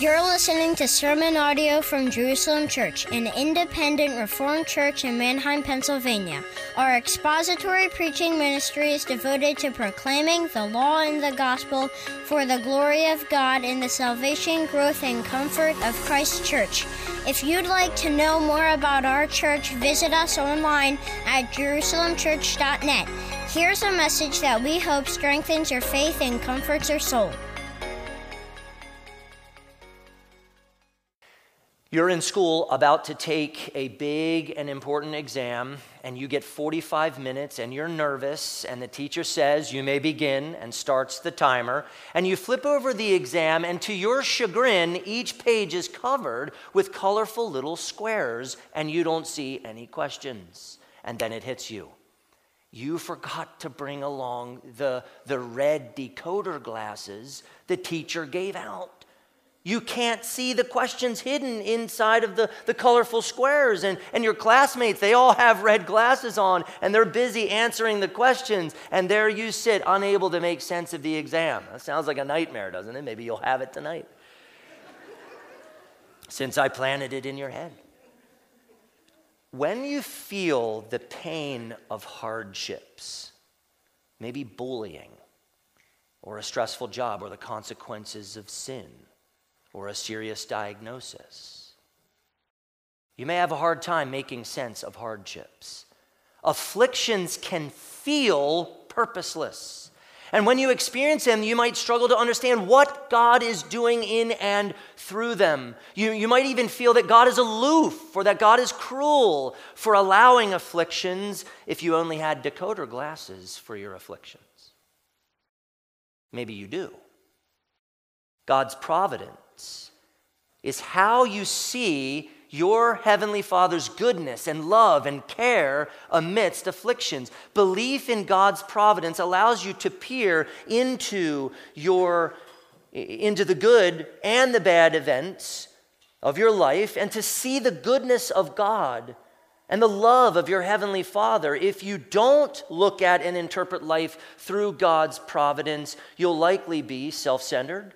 You're listening to sermon audio from Jerusalem Church, an independent Reformed church in Manheim, Pennsylvania. Our expository preaching ministry is devoted to proclaiming the law and the gospel for the glory of God and the salvation, growth, and comfort of Christ Church. If you'd like to know more about our church, visit us online at jerusalemchurch.net. Here's a message that we hope strengthens your faith and comforts your soul. You're in school about to take a big and important exam, and you get 45 minutes, and you're nervous, and the teacher says, You may begin, and starts the timer. And you flip over the exam, and to your chagrin, each page is covered with colorful little squares, and you don't see any questions. And then it hits you. You forgot to bring along the, the red decoder glasses the teacher gave out. You can't see the questions hidden inside of the, the colorful squares. And, and your classmates, they all have red glasses on and they're busy answering the questions. And there you sit, unable to make sense of the exam. That sounds like a nightmare, doesn't it? Maybe you'll have it tonight. Since I planted it in your head. When you feel the pain of hardships, maybe bullying, or a stressful job, or the consequences of sin or a serious diagnosis. You may have a hard time making sense of hardships. Afflictions can feel purposeless. And when you experience them, you might struggle to understand what God is doing in and through them. You, you might even feel that God is aloof or that God is cruel for allowing afflictions if you only had decoder glasses for your afflictions. Maybe you do. God's providence is how you see your Heavenly Father's goodness and love and care amidst afflictions. Belief in God's providence allows you to peer into your into the good and the bad events of your life and to see the goodness of God and the love of your Heavenly Father. If you don't look at and interpret life through God's providence, you'll likely be self centered,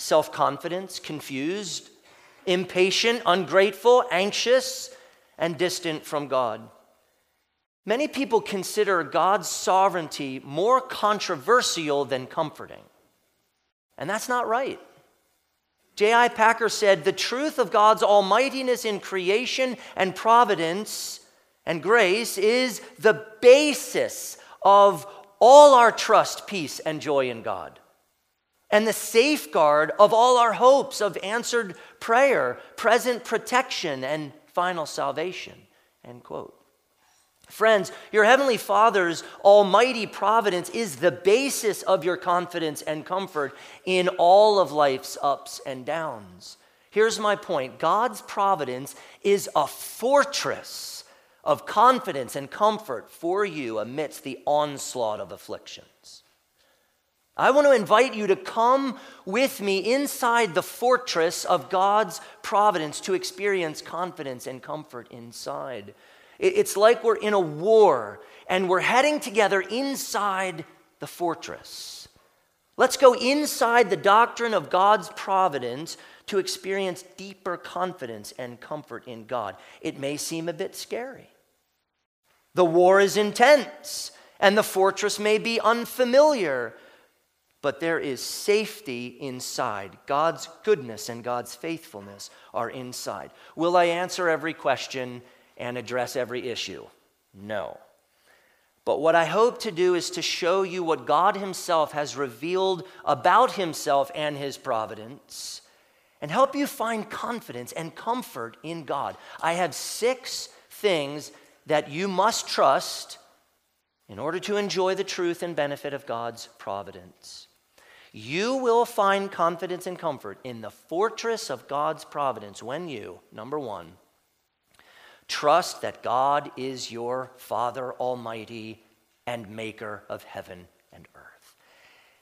self confidence, confused, impatient, ungrateful, anxious, and distant from God. Many people consider God's sovereignty more controversial than comforting. And that's not right. J.I. Packer said the truth of God's almightiness in creation and providence and grace is the basis of all our trust, peace, and joy in God and the safeguard of all our hopes of answered prayer, present protection, and final salvation. End quote. Friends, your Heavenly Father's almighty providence is the basis of your confidence and comfort in all of life's ups and downs. Here's my point God's providence is a fortress of confidence and comfort for you amidst the onslaught of afflictions. I want to invite you to come with me inside the fortress of God's providence to experience confidence and comfort inside. It's like we're in a war and we're heading together inside the fortress. Let's go inside the doctrine of God's providence to experience deeper confidence and comfort in God. It may seem a bit scary. The war is intense and the fortress may be unfamiliar but there is safety inside. God's goodness and God's faithfulness are inside. Will I answer every question and address every issue? No. But what I hope to do is to show you what God Himself has revealed about Himself and His providence and help you find confidence and comfort in God. I have six things that you must trust in order to enjoy the truth and benefit of God's providence. You will find confidence and comfort in the fortress of God's providence when you, number one, trust that God is your Father Almighty and maker of heaven and earth.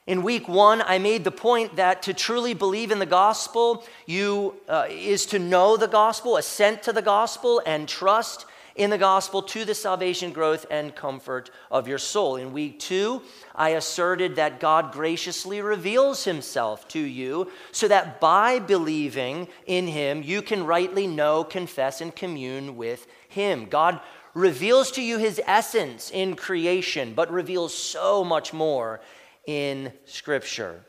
In week one, I made the point that to truly believe in the gospel you, uh, is to know the gospel, assent to the gospel, and trust in the gospel to the salvation, growth, and comfort of your soul. In week two, I asserted that God graciously reveals himself to you so that by believing in him, you can rightly know, confess, and commune with him. God reveals to you his essence in creation, but reveals so much more in Scripture.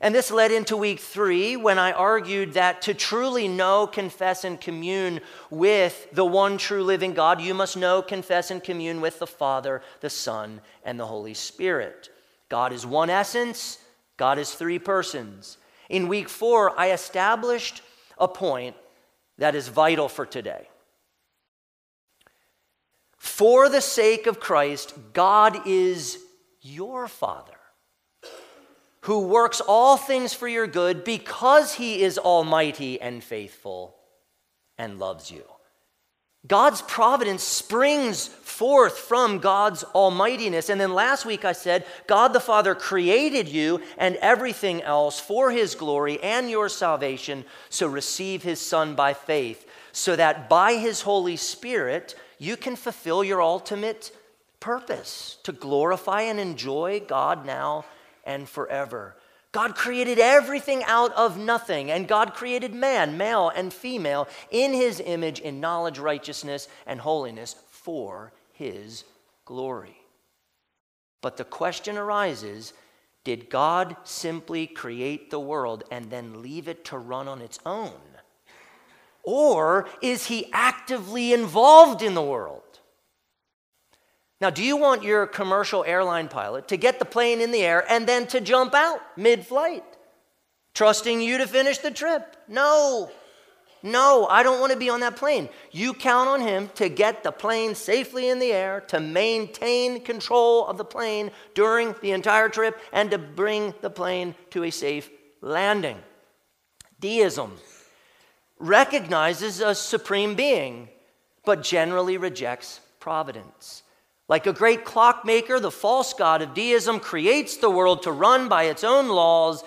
And this led into week three when I argued that to truly know, confess, and commune with the one true living God, you must know, confess, and commune with the Father, the Son, and the Holy Spirit. God is one essence, God is three persons. In week four, I established a point that is vital for today. For the sake of Christ, God is your Father who works all things for your good because he is almighty and faithful and loves you. God's providence springs forth from God's almightiness. And then last week I said, God the Father created you and everything else for his glory and your salvation. So receive his Son by faith, so that by his Holy Spirit you can fulfill your ultimate purpose to glorify and enjoy God now and forever. God created everything out of nothing, and God created man, male and female, in his image in knowledge, righteousness, and holiness for his glory. But the question arises did God simply create the world and then leave it to run on its own? Or is he actively involved in the world? Now, do you want your commercial airline pilot to get the plane in the air and then to jump out mid flight, trusting you to finish the trip? No. No, I don't want to be on that plane. You count on him to get the plane safely in the air, to maintain control of the plane during the entire trip, and to bring the plane to a safe landing. Deism recognizes a supreme being, but generally rejects providence. Like a great clockmaker, the false god of deism creates the world to run by its own laws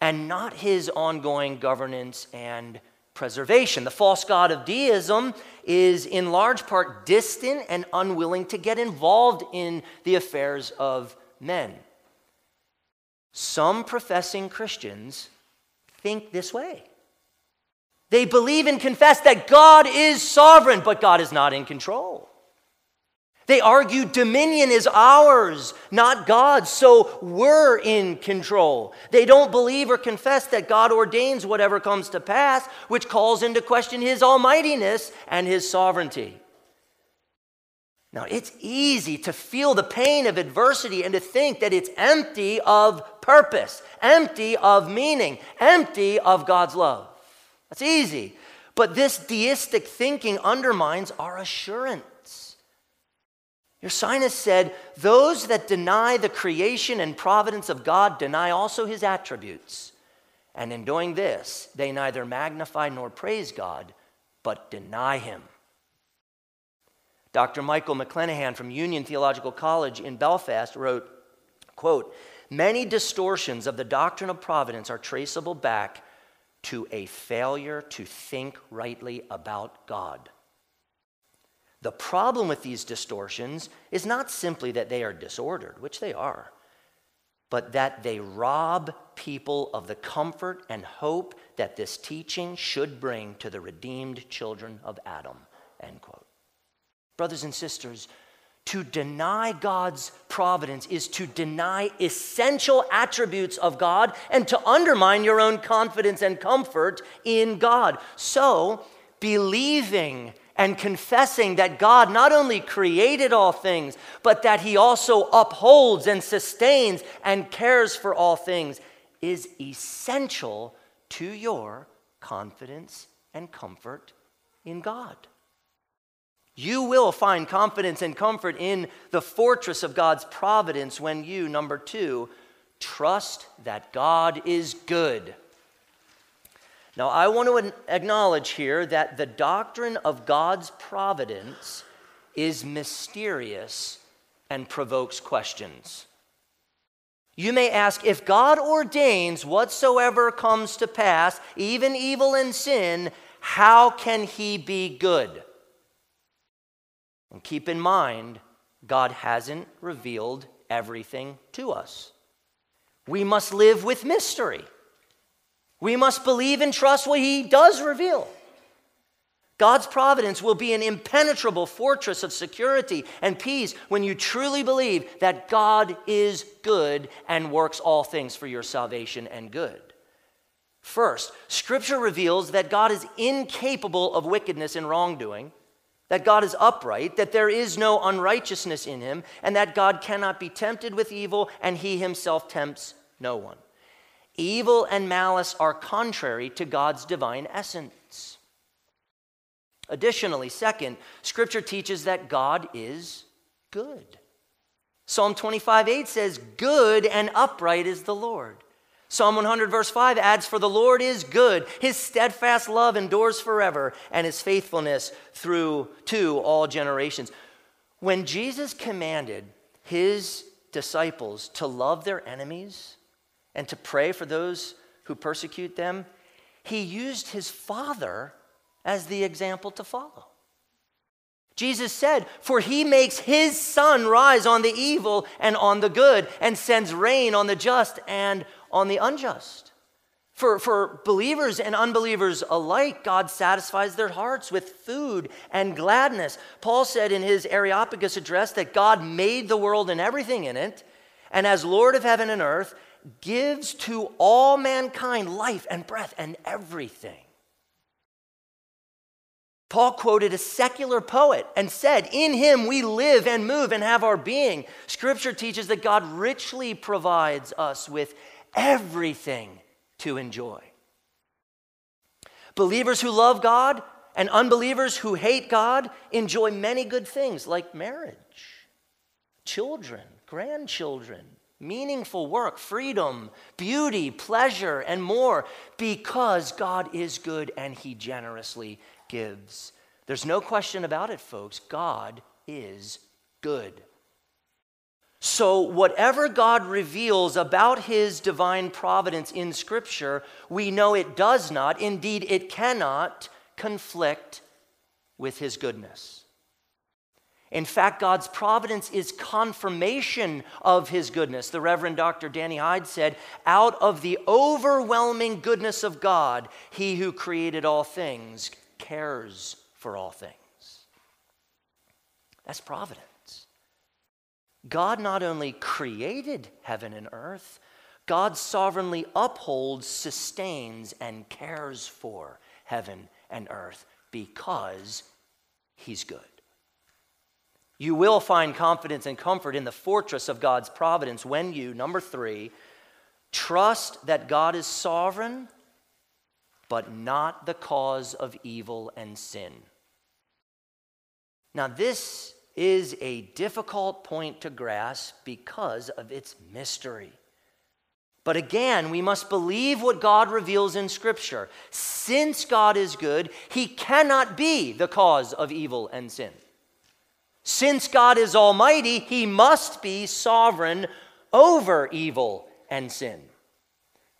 and not his ongoing governance and preservation. The false god of deism is in large part distant and unwilling to get involved in the affairs of men. Some professing Christians think this way. They believe and confess that God is sovereign, but God is not in control. They argue dominion is ours, not God's, so we're in control. They don't believe or confess that God ordains whatever comes to pass, which calls into question his almightiness and his sovereignty. Now, it's easy to feel the pain of adversity and to think that it's empty of purpose, empty of meaning, empty of God's love. That's easy. But this deistic thinking undermines our assurance. Ursinus said, Those that deny the creation and providence of God deny also his attributes. And in doing this, they neither magnify nor praise God, but deny him. Dr. Michael McClenahan from Union Theological College in Belfast wrote, quote, Many distortions of the doctrine of providence are traceable back to a failure to think rightly about God. The problem with these distortions is not simply that they are disordered, which they are, but that they rob people of the comfort and hope that this teaching should bring to the redeemed children of Adam. End quote. Brothers and sisters, to deny God's providence is to deny essential attributes of God and to undermine your own confidence and comfort in God. So, believing and confessing that God not only created all things, but that He also upholds and sustains and cares for all things is essential to your confidence and comfort in God. You will find confidence and comfort in the fortress of God's providence when you, number two, trust that God is good. Now, I want to acknowledge here that the doctrine of God's providence is mysterious and provokes questions. You may ask if God ordains whatsoever comes to pass, even evil and sin, how can he be good? And keep in mind, God hasn't revealed everything to us. We must live with mystery. We must believe and trust what He does reveal. God's providence will be an impenetrable fortress of security and peace when you truly believe that God is good and works all things for your salvation and good. First, Scripture reveals that God is incapable of wickedness and wrongdoing, that God is upright, that there is no unrighteousness in him, and that God cannot be tempted with evil, and he himself tempts no one. Evil and malice are contrary to God's divine essence. Additionally, second, Scripture teaches that God is good. Psalm 25 8 says, Good and upright is the Lord. Psalm 100, verse 5 adds, For the Lord is good, his steadfast love endures forever, and his faithfulness through to all generations. When Jesus commanded his disciples to love their enemies and to pray for those who persecute them, he used his Father as the example to follow. Jesus said, For he makes his sun rise on the evil and on the good, and sends rain on the just and on the unjust. For, for believers and unbelievers alike, God satisfies their hearts with food and gladness. Paul said in his Areopagus address that God made the world and everything in it, and as Lord of heaven and earth, gives to all mankind life and breath and everything. Paul quoted a secular poet and said, In him we live and move and have our being. Scripture teaches that God richly provides us with everything to enjoy. Believers who love God and unbelievers who hate God enjoy many good things like marriage, children, grandchildren, meaningful work, freedom, beauty, pleasure, and more because God is good and He generously gives. There's no question about it, folks. God is good. So, whatever God reveals about his divine providence in Scripture, we know it does not, indeed, it cannot conflict with his goodness. In fact, God's providence is confirmation of his goodness. The Reverend Dr. Danny Hyde said, Out of the overwhelming goodness of God, he who created all things cares for all things. That's providence. God not only created heaven and earth, God sovereignly upholds, sustains, and cares for heaven and earth because He's good. You will find confidence and comfort in the fortress of God's providence when you, number three, trust that God is sovereign, but not the cause of evil and sin. Now, this is a difficult point to grasp because of its mystery. But again, we must believe what God reveals in Scripture. Since God is good, He cannot be the cause of evil and sin. Since God is almighty, He must be sovereign over evil and sin.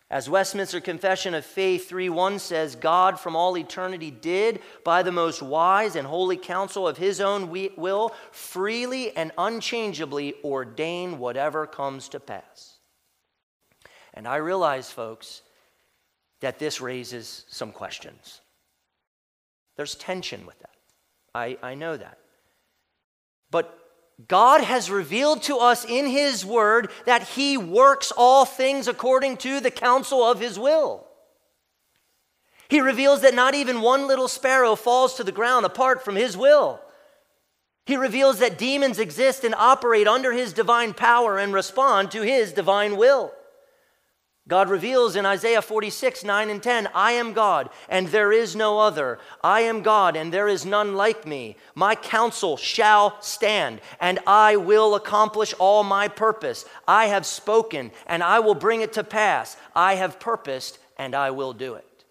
As Westminster Confession of Faith 3:1 says, God from all eternity did, by the most wise and holy counsel of his own will, freely and unchangeably ordain whatever comes to pass. And I realize, folks, that this raises some questions. There's tension with that. I, I know that. But God has revealed to us in His Word that He works all things according to the counsel of His will. He reveals that not even one little sparrow falls to the ground apart from His will. He reveals that demons exist and operate under His divine power and respond to His divine will. God reveals in Isaiah 46, 9 and 10, I am God, and there is no other. I am God, and there is none like me. My counsel shall stand, and I will accomplish all my purpose. I have spoken, and I will bring it to pass. I have purposed, and I will do it.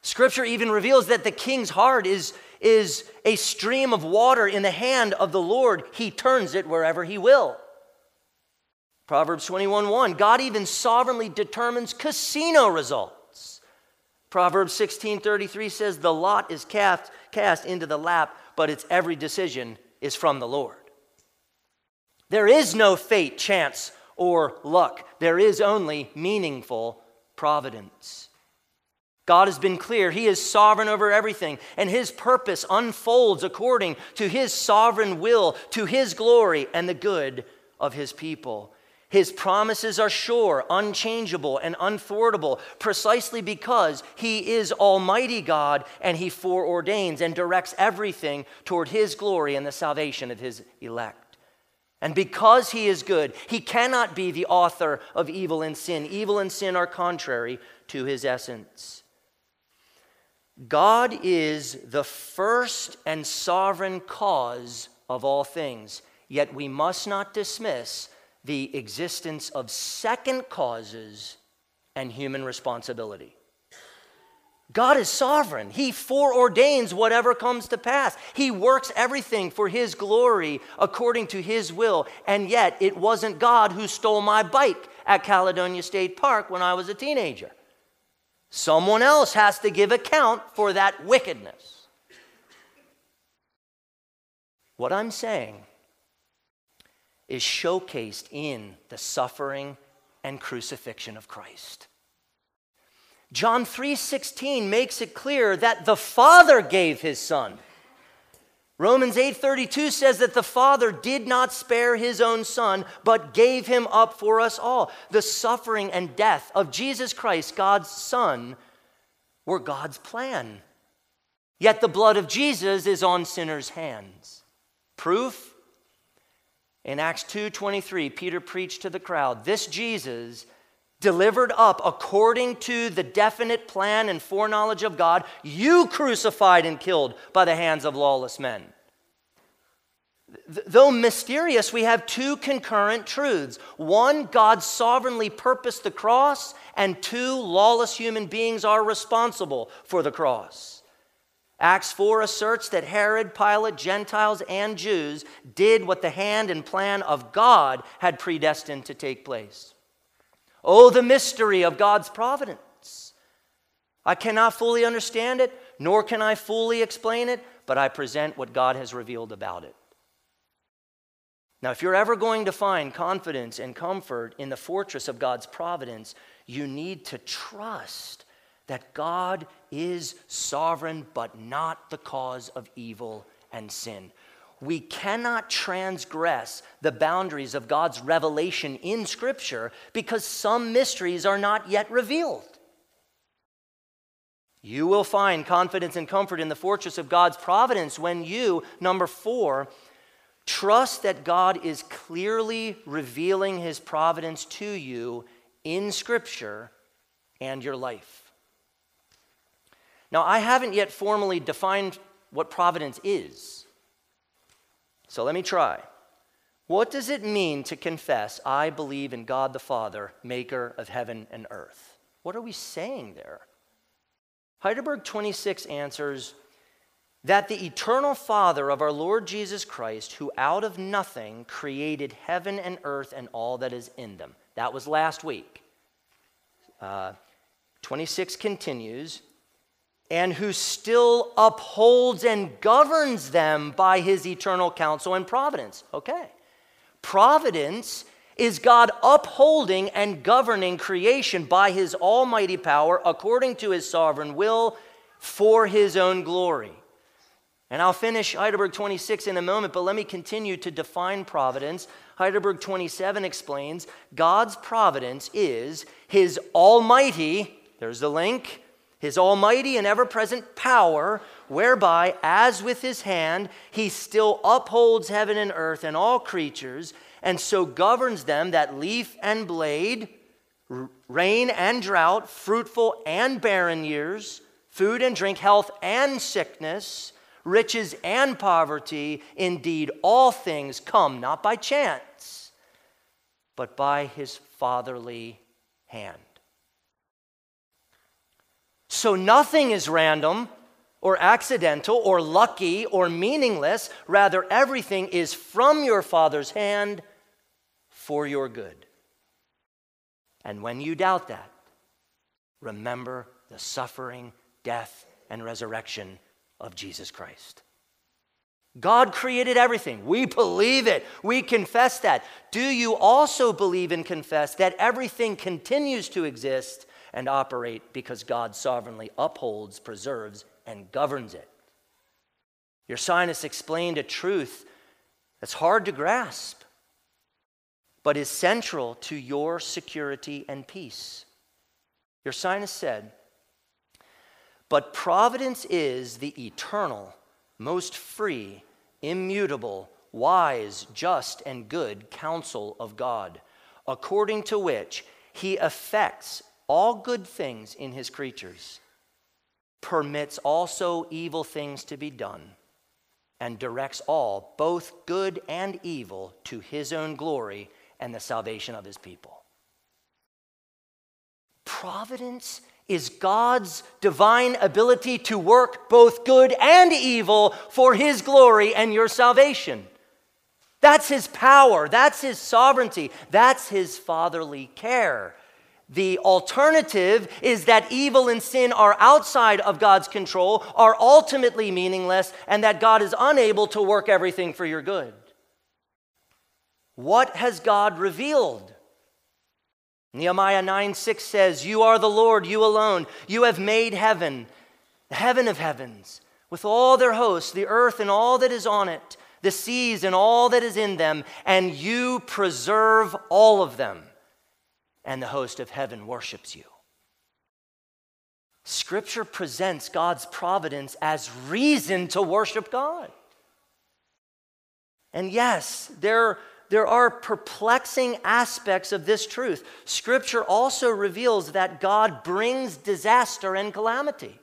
Scripture even reveals that the king's heart is, is a stream of water in the hand of the Lord. He turns it wherever he will. Proverbs 21:1 God even sovereignly determines casino results. Proverbs 16:33 says the lot is cast cast into the lap, but its every decision is from the Lord. There is no fate, chance, or luck. There is only meaningful providence. God has been clear. He is sovereign over everything, and His purpose unfolds according to His sovereign will, to His glory and the good of His people. His promises are sure, unchangeable, and unthwartable precisely because He is Almighty God and He foreordains and directs everything toward His glory and the salvation of His elect. And because He is good, He cannot be the author of evil and sin. Evil and sin are contrary to His essence. God is the first and sovereign cause of all things, yet we must not dismiss the existence of second causes and human responsibility. God is sovereign. He foreordains whatever comes to pass. He works everything for His glory according to His will. And yet, it wasn't God who stole my bike at Caledonia State Park when I was a teenager. Someone else has to give account for that wickedness. What I'm saying is showcased in the suffering and crucifixion of Christ. John 3:16 makes it clear that the Father gave his son. Romans 8:32 says that the Father did not spare his own son but gave him up for us all. The suffering and death of Jesus Christ, God's son, were God's plan. Yet the blood of Jesus is on sinners' hands. Proof in Acts 2:23, Peter preached to the crowd, "This Jesus delivered up according to the definite plan and foreknowledge of God, you crucified and killed by the hands of lawless men." Though mysterious, we have two concurrent truths. One, God sovereignly purposed the cross, and two, lawless human beings are responsible for the cross. Acts 4 asserts that Herod, Pilate, Gentiles, and Jews did what the hand and plan of God had predestined to take place. Oh, the mystery of God's providence. I cannot fully understand it, nor can I fully explain it, but I present what God has revealed about it. Now, if you're ever going to find confidence and comfort in the fortress of God's providence, you need to trust that God is sovereign, but not the cause of evil and sin. We cannot transgress the boundaries of God's revelation in Scripture because some mysteries are not yet revealed. You will find confidence and comfort in the fortress of God's providence when you, number four, trust that God is clearly revealing his providence to you in Scripture and your life. Now, I haven't yet formally defined what providence is. So let me try. What does it mean to confess, I believe in God the Father, maker of heaven and earth? What are we saying there? Heidelberg 26 answers that the eternal Father of our Lord Jesus Christ, who out of nothing created heaven and earth and all that is in them. That was last week. Uh, 26 continues and who still upholds and governs them by his eternal counsel and providence. Okay. Providence is God upholding and governing creation by his almighty power according to his sovereign will for his own glory. And I'll finish Heidelberg 26 in a moment, but let me continue to define providence. Heidelberg 27 explains God's providence is his almighty, there's the link, his almighty and ever present power, whereby, as with his hand, he still upholds heaven and earth and all creatures, and so governs them that leaf and blade, rain and drought, fruitful and barren years, food and drink, health and sickness, riches and poverty, indeed, all things come not by chance, but by his fatherly hand. So nothing is random or accidental or lucky or meaningless. Rather, everything is from your Father's hand for your good. And when you doubt that, remember the suffering, death, and resurrection of Jesus Christ. God created everything. We believe it. We confess that. Do you also believe and confess that everything continues to exist and operate because God sovereignly upholds, preserves, and governs it? Ursinus explained a truth that's hard to grasp, but is central to your security and peace. Ursinus said, But providence is the eternal most free, immutable, wise, just, and good counsel of God, according to which he effects all good things in his creatures, permits also evil things to be done, and directs all, both good and evil, to his own glory and the salvation of his people. Providence is God's divine ability to work both good and evil for His glory and your salvation. That's His power, that's His sovereignty, that's His fatherly care. The alternative is that evil and sin are outside of God's control, are ultimately meaningless, and that God is unable to work everything for your good. What has God revealed? Nehemiah 9 6 says, You are the Lord, you alone. You have made heaven, the heaven of heavens, with all their hosts, the earth and all that is on it, the seas and all that is in them, and you preserve all of them. And the host of heaven worships you. Scripture presents God's providence as reason to worship God. And yes, there there are perplexing aspects of this truth. Scripture also reveals that God brings disaster and calamity,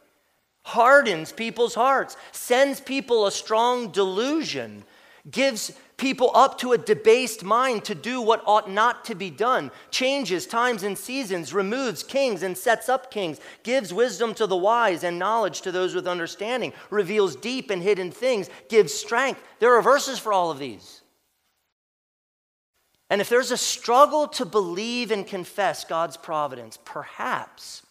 hardens people's hearts, sends people a strong delusion, gives people up to a debased mind to do what ought not to be done, changes times and seasons, removes kings and sets up kings, gives wisdom to the wise and knowledge to those with understanding, reveals deep and hidden things, gives strength. There are verses for all of these. And if there's a struggle to believe and confess God's providence, perhaps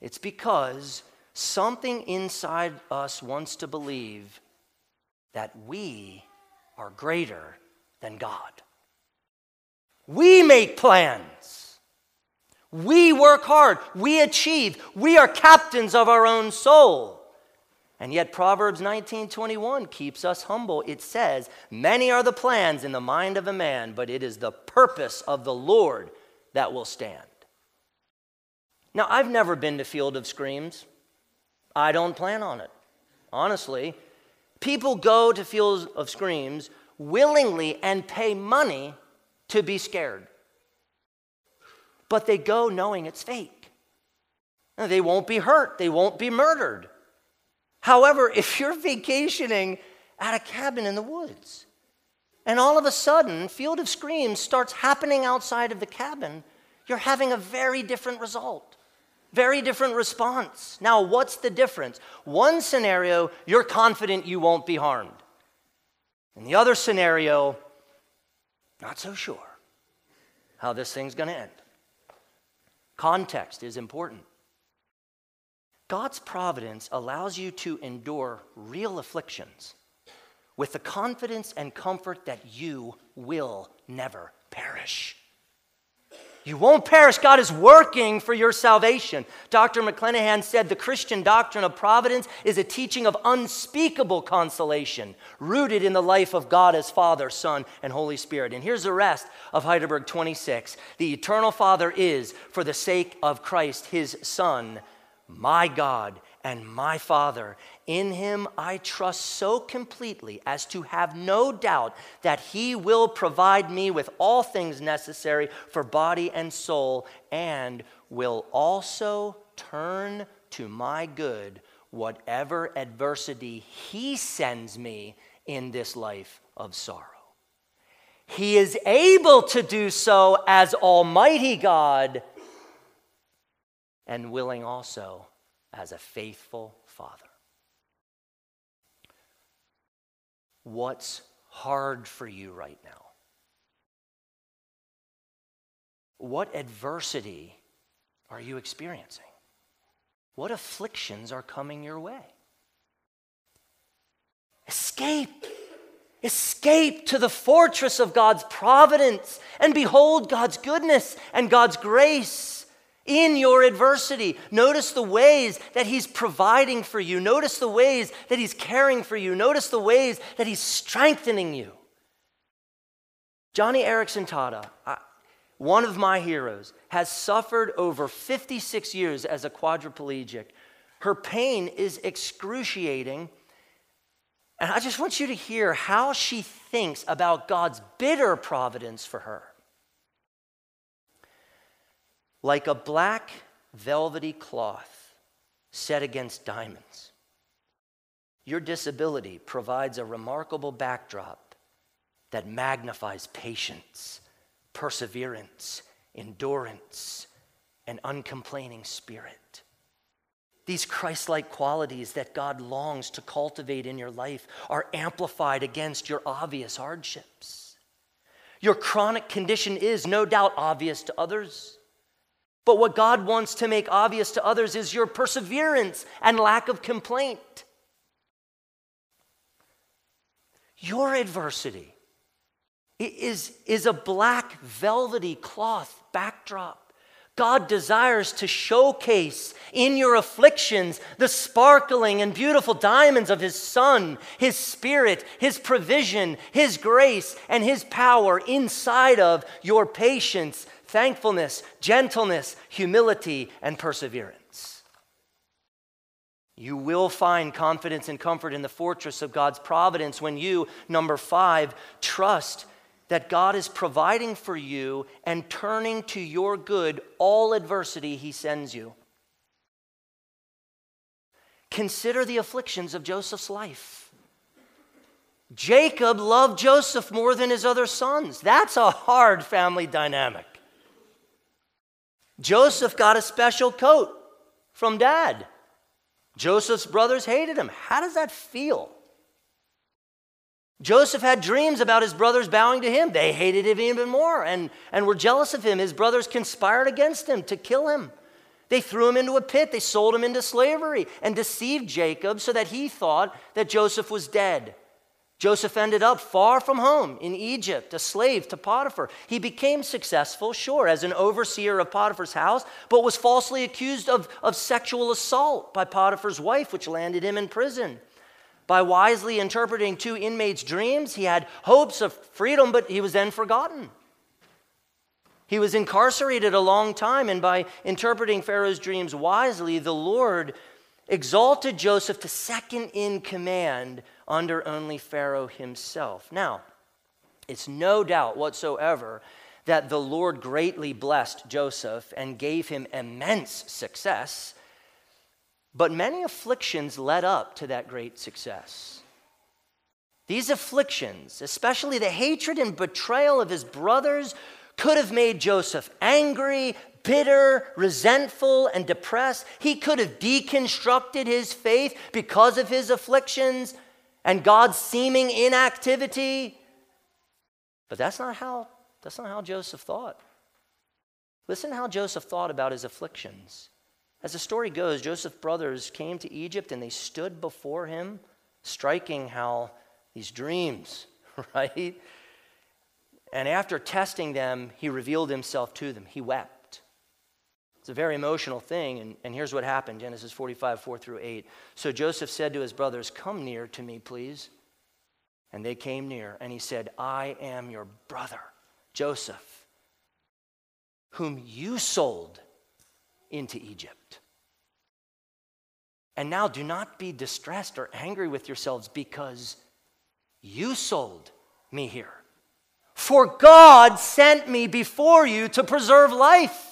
it's because something inside us wants to believe that we are greater than God. We make plans. We work hard. We achieve. We are captains of our own soul. And yet Proverbs 19:21 keeps us humble. It says, "Many are the plans in the mind of a man, but it is the purpose of the Lord that will stand." Now, I've never been to Field of Screams. I don't plan on it. Honestly, people go to Fields of Screams willingly and pay money to be scared. But they go knowing it's fake. They won't be hurt, they won't be murdered. However, if you're vacationing at a cabin in the woods, and all of a sudden, Field of Screams starts happening outside of the cabin, you're having a very different result, very different response. Now, what's the difference? One scenario, you're confident you won't be harmed. In the other scenario, not so sure how this thing's going to end. Context is important. God's providence allows you to endure real afflictions with the confidence and comfort that you will never perish. You won't perish. God is working for your salvation. Dr. McClenahan said the Christian doctrine of providence is a teaching of unspeakable consolation, rooted in the life of God as Father, Son, and Holy Spirit. And here's the rest of Heidelberg 26 The eternal Father is, for the sake of Christ, his Son, my God and my Father. In him I trust so completely as to have no doubt that he will provide me with all things necessary for body and soul, and will also turn to my good whatever adversity he sends me in this life of sorrow. He is able to do so as Almighty God and willing also as a faithful father. What's hard for you right now? What adversity are you experiencing? What afflictions are coming your way? Escape. Escape to the fortress of God's providence and behold God's goodness and God's grace in your adversity. Notice the ways that He's providing for you. Notice the ways that He's caring for you. Notice the ways that He's strengthening you. Joni Eareckson Tada, one of my heroes, has suffered over 56 years as a quadriplegic. Her pain is excruciating. And I just want you to hear how she thinks about God's bitter providence for her. Like a black velvety cloth set against diamonds, your disability provides a remarkable backdrop that magnifies patience, perseverance, endurance, and uncomplaining spirit. These Christ like qualities that God longs to cultivate in your life are amplified against your obvious hardships. Your chronic condition is no doubt obvious to others. But what God wants to make obvious to others is your perseverance and lack of complaint. Your adversity is, is a black velvety cloth backdrop God desires to showcase in your afflictions the sparkling and beautiful diamonds of His Son, His Spirit, His provision, His grace, and His power inside of your patience, thankfulness, gentleness, humility, and perseverance. You will find confidence and comfort in the fortress of God's providence when you, number five, trust that God is providing for you and turning to your good all adversity he sends you. Consider the afflictions of Joseph's life. Jacob loved Joseph more than his other sons. That's a hard family dynamic. Joseph got a special coat from dad. Joseph's brothers hated him. How does that feel? Joseph had dreams about his brothers bowing to him. They hated him even more and, and were jealous of him. His brothers conspired against him to kill him. They threw him into a pit. They sold him into slavery and deceived Jacob so that he thought that Joseph was dead. Joseph ended up far from home in Egypt, a slave to Potiphar. He became successful, sure, as an overseer of Potiphar's house, but was falsely accused of, of sexual assault by Potiphar's wife, which landed him in prison. By wisely interpreting two inmates' dreams, he had hopes of freedom, but he was then forgotten. He was incarcerated a long time, and by interpreting Pharaoh's dreams wisely, the Lord exalted Joseph to second in command under only Pharaoh himself. Now, it's no doubt whatsoever that the Lord greatly blessed Joseph and gave him immense success but many afflictions led up to that great success. These afflictions, especially the hatred and betrayal of his brothers, could have made Joseph angry, bitter, resentful, and depressed. He could have deconstructed his faith because of his afflictions and God's seeming inactivity. But that's not how, that's not how Joseph thought. Listen how Joseph thought about his afflictions. As the story goes, Joseph's brothers came to Egypt and they stood before him, striking how these dreams, right? And after testing them, he revealed himself to them. He wept. It's a very emotional thing. And, and here's what happened Genesis 45, 4 through 8. So Joseph said to his brothers, Come near to me, please. And they came near, and he said, I am your brother, Joseph, whom you sold into Egypt. And now do not be distressed or angry with yourselves because you sold me here. For God sent me before you to preserve life.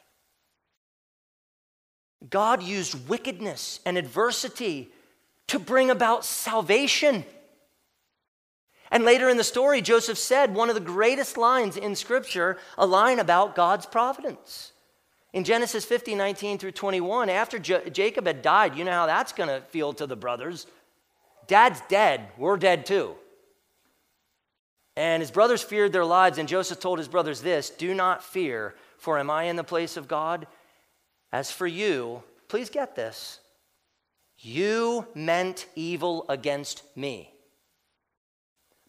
God used wickedness and adversity to bring about salvation. And later in the story, Joseph said one of the greatest lines in Scripture, a line about God's providence. In Genesis 50, 19 through 21, after J- Jacob had died, you know how that's going to feel to the brothers. Dad's dead, we're dead too. And his brothers feared their lives, and Joseph told his brothers this Do not fear, for am I in the place of God? As for you, please get this. You meant evil against me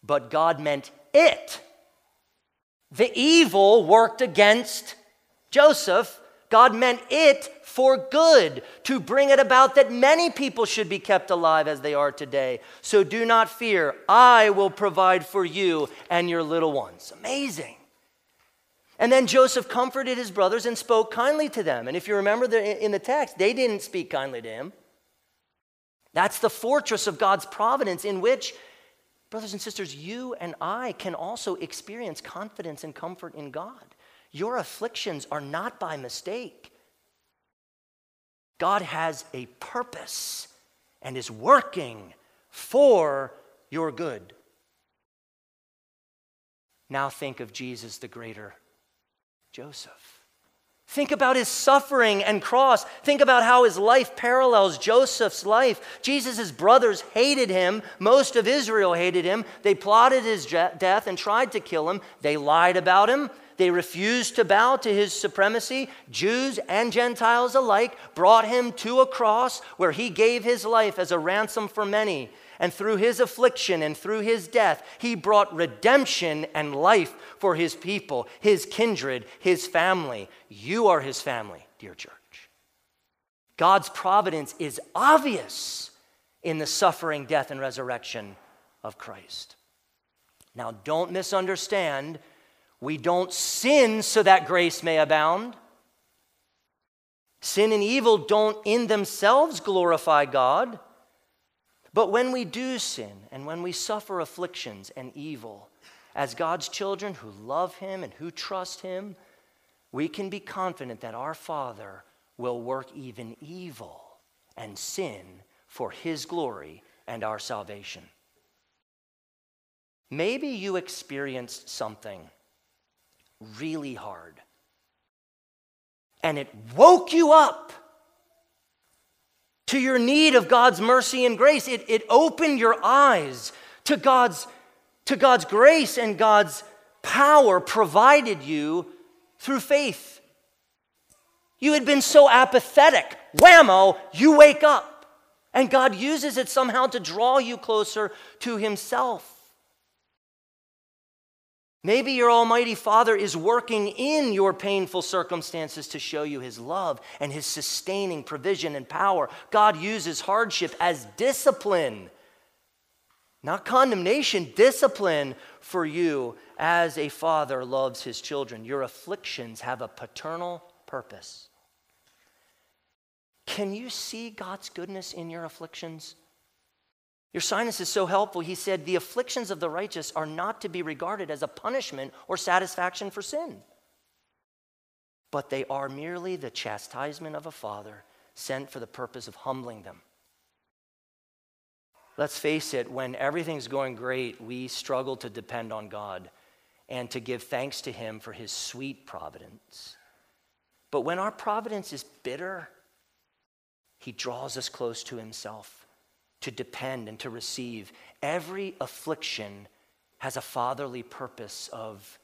but God meant it. The evil worked against Joseph. God meant it for good, to bring it about that many people should be kept alive as they are today. So do not fear. I will provide for you and your little ones. Amazing. And then Joseph comforted his brothers and spoke kindly to them. And if you remember the, in the text, they didn't speak kindly to him. That's the fortress of God's providence in which Brothers and sisters, you and I can also experience confidence and comfort in God. Your afflictions are not by mistake. God has a purpose and is working for your good. Now think of Jesus, the greater Joseph. Think about his suffering and cross. Think about how his life parallels Joseph's life. Jesus' brothers hated him. Most of Israel hated him. They plotted his death and tried to kill him. They lied about him. They refused to bow to his supremacy. Jews and Gentiles alike brought him to a cross where he gave his life as a ransom for many. And through his affliction and through his death, he brought redemption and life for his people, his kindred, his family. You are his family, dear church. God's providence is obvious in the suffering, death, and resurrection of Christ. Now, don't misunderstand. We don't sin so that grace may abound. Sin and evil don't in themselves glorify God. But when we do sin and when we suffer afflictions and evil, as God's children who love Him and who trust Him, we can be confident that our Father will work even evil and sin for His glory and our salvation. Maybe you experienced something really hard and it woke you up to your need of God's mercy and grace. It, it opened your eyes to God's, to God's grace and God's power provided you through faith. You had been so apathetic. Whammo, you wake up. And God uses it somehow to draw you closer to Himself. Maybe your Almighty Father is working in your painful circumstances to show you His love and His sustaining provision and power. God uses hardship as discipline, not condemnation, discipline for you as a father loves his children. Your afflictions have a paternal purpose. Can you see God's goodness in your afflictions? Ursinus is so helpful. He said, The afflictions of the righteous are not to be regarded as a punishment or satisfaction for sin, but they are merely the chastisement of a father sent for the purpose of humbling them. Let's face it, when everything's going great, we struggle to depend on God and to give thanks to Him for His sweet providence. But when our providence is bitter, He draws us close to Himself to depend and to receive. Every affliction has a fatherly purpose of,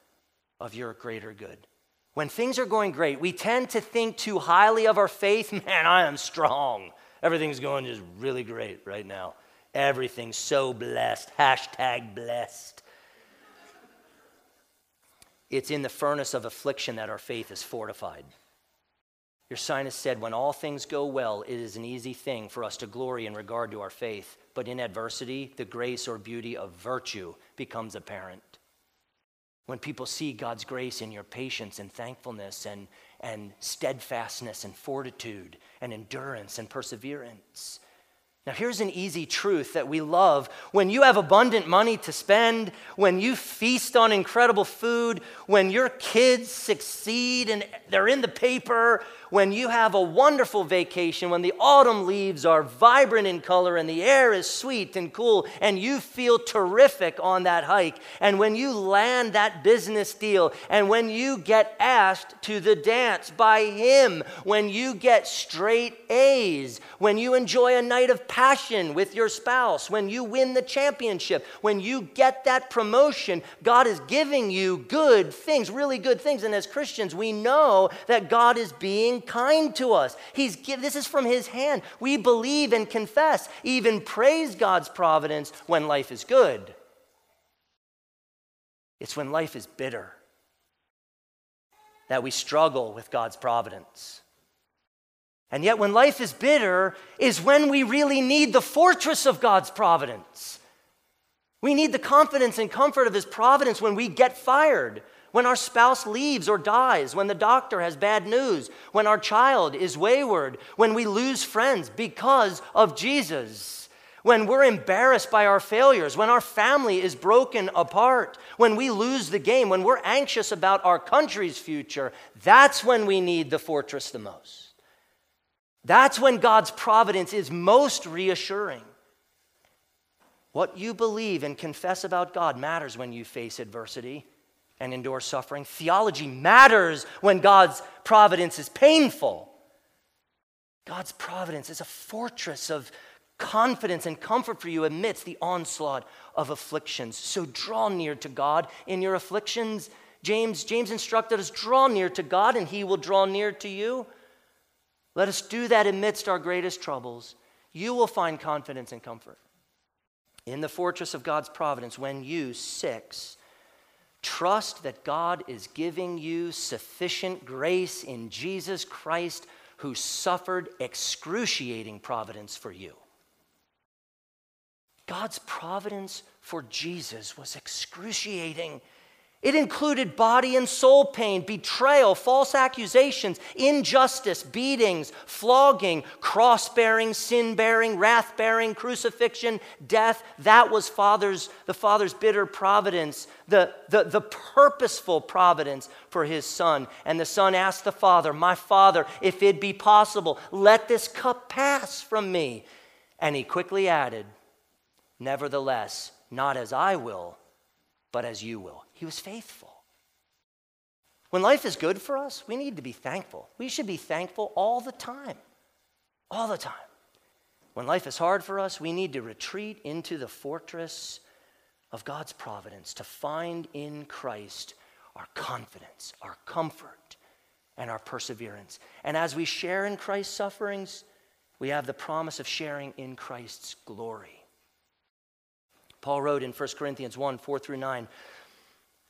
of your greater good. When things are going great, we tend to think too highly of our faith. Man, I am strong. Everything's going just really great right now. Everything's so blessed. Hashtag blessed. It's in the furnace of affliction that our faith is fortified. Ursinus said, When all things go well, it is an easy thing for us to glory in regard to our faith, but in adversity, the grace or beauty of virtue becomes apparent. When people see God's grace in your patience and thankfulness and, and steadfastness and fortitude and endurance and perseverance, Now, here's an easy truth that we love. When you have abundant money to spend, when you feast on incredible food, when your kids succeed and they're in the paper, when you have a wonderful vacation, when the autumn leaves are vibrant in color and the air is sweet and cool, and you feel terrific on that hike, and when you land that business deal, and when you get asked to the dance by him, when you get straight A's, when you enjoy a night of passion with your spouse, when you win the championship, when you get that promotion, God is giving you good things, really good things. And as Christians, we know that God is being kind to us. He's give, this is from His hand. We believe and confess, even praise God's providence when life is good. It's when life is bitter that we struggle with God's providence. And yet, when life is bitter, is when we really need the fortress of God's providence. We need the confidence and comfort of His providence when we get fired, when our spouse leaves or dies, when the doctor has bad news, when our child is wayward, when we lose friends because of Jesus, when we're embarrassed by our failures, when our family is broken apart, when we lose the game, when we're anxious about our country's future, that's when we need the fortress the most. That's when God's providence is most reassuring. What you believe and confess about God matters when you face adversity and endure suffering. Theology matters when God's providence is painful. God's providence is a fortress of confidence and comfort for you amidst the onslaught of afflictions. So draw near to God in your afflictions. James, James instructed us draw near to God and he will draw near to you. Let us do that amidst our greatest troubles. You will find confidence and comfort in the fortress of God's providence when you, six, Trust that God is giving you sufficient grace in Jesus Christ, who suffered excruciating providence for you. God's providence for Jesus was excruciating. It included body and soul pain, betrayal, false accusations, injustice, beatings, flogging, cross bearing, sin bearing, wrath bearing, crucifixion, death. That was Father's, the Father's bitter providence, the, the, the purposeful providence for his Son. And the Son asked the Father, My Father, if it be possible, let this cup pass from me. And he quickly added, Nevertheless, not as I will, but as you will. He was faithful. When life is good for us, we need to be thankful. We should be thankful all the time. All the time. When life is hard for us, we need to retreat into the fortress of God's providence to find in Christ our confidence, our comfort, and our perseverance. And as we share in Christ's sufferings, we have the promise of sharing in Christ's glory. Paul wrote in 1 Corinthians 1 4 through 9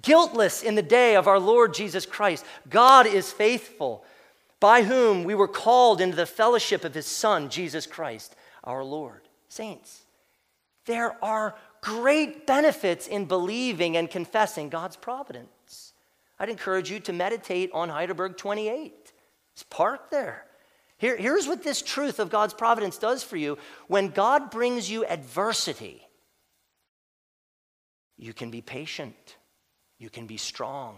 guiltless in the day of our Lord Jesus Christ. God is faithful, by whom we were called into the fellowship of his Son, Jesus Christ, our Lord. Saints, there are great benefits in believing and confessing God's providence. I'd encourage you to meditate on Heidelberg 28. It's parked there. Here, here's what this truth of God's providence does for you. When God brings you adversity, you can be patient you can be strong,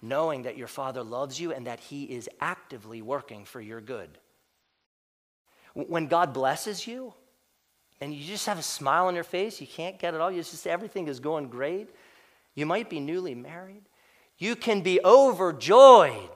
knowing that your Father loves you and that He is actively working for your good. When God blesses you, and you just have a smile on your face, you can't get it all, you just everything is going great. You might be newly married. You can be overjoyed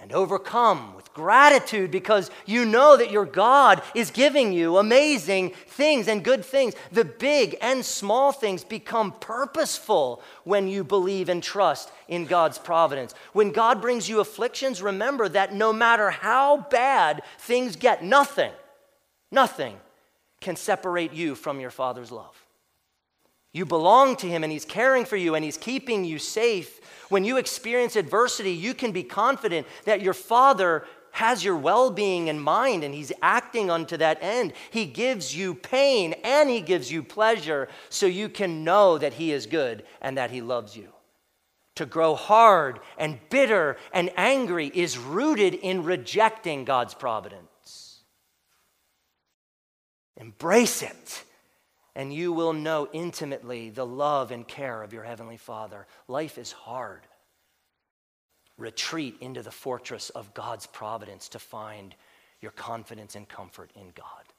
and overcome with gratitude because you know that your God is giving you amazing things and good things. The big and small things become purposeful when you believe and trust in God's providence. When God brings you afflictions, remember that no matter how bad things get, nothing, nothing can separate you from your Father's love. You belong to Him and He's caring for you and He's keeping you safe. When you experience adversity, you can be confident that your Father has your well being in mind and He's acting unto that end. He gives you pain and He gives you pleasure so you can know that He is good and that He loves you. To grow hard and bitter and angry is rooted in rejecting God's providence. Embrace it and you will know intimately the love and care of your Heavenly Father. Life is hard. Retreat into the fortress of God's providence to find your confidence and comfort in God.